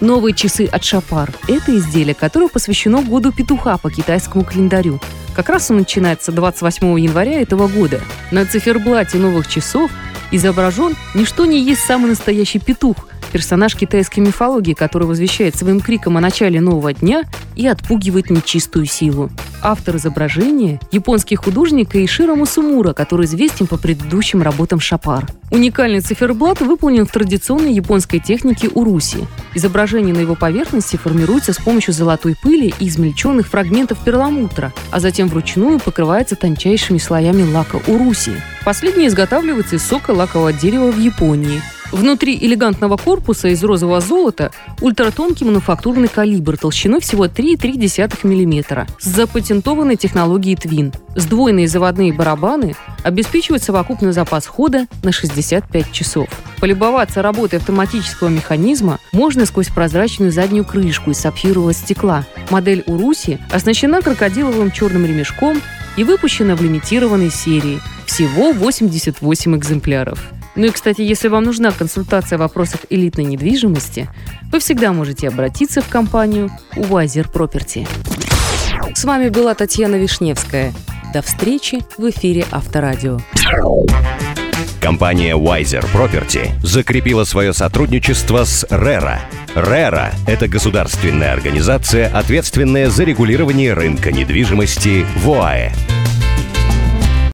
Новые часы от Шапар – это изделие, которое посвящено году петуха по китайскому календарю. Как раз он начинается 28 января этого года. На циферблате новых часов изображен не что не есть самый настоящий петух – персонаж китайской мифологии, который возвещает своим криком о начале нового дня и отпугивает нечистую силу. Автор изображения – японский художник Эйширо Мусумура, который известен по предыдущим работам Шапар. Уникальный циферблат выполнен в традиционной японской технике уруси. Изображение на его поверхности формируется с помощью золотой пыли и измельченных фрагментов перламутра, а затем вручную покрывается тончайшими слоями лака уруси. Последний изготавливается из сока лакового дерева в Японии – Внутри элегантного корпуса из розового золота ультратонкий мануфактурный калибр толщиной всего 3,3 мм с запатентованной технологией Twin. Сдвоенные заводные барабаны обеспечивают совокупный запас хода на 65 часов. Полюбоваться работой автоматического механизма можно сквозь прозрачную заднюю крышку из сапфирового стекла. Модель Уруси оснащена крокодиловым черным ремешком и выпущена в лимитированной серии. Всего 88 экземпляров. Ну и, кстати, если вам нужна консультация в вопросах элитной недвижимости, вы всегда можете обратиться в компанию Wiser Property. С вами была Татьяна Вишневская. До встречи в эфире Авторадио. Компания Wiser Property закрепила свое сотрудничество с RERA. RERA – это государственная организация, ответственная за регулирование рынка недвижимости в ОАЭ.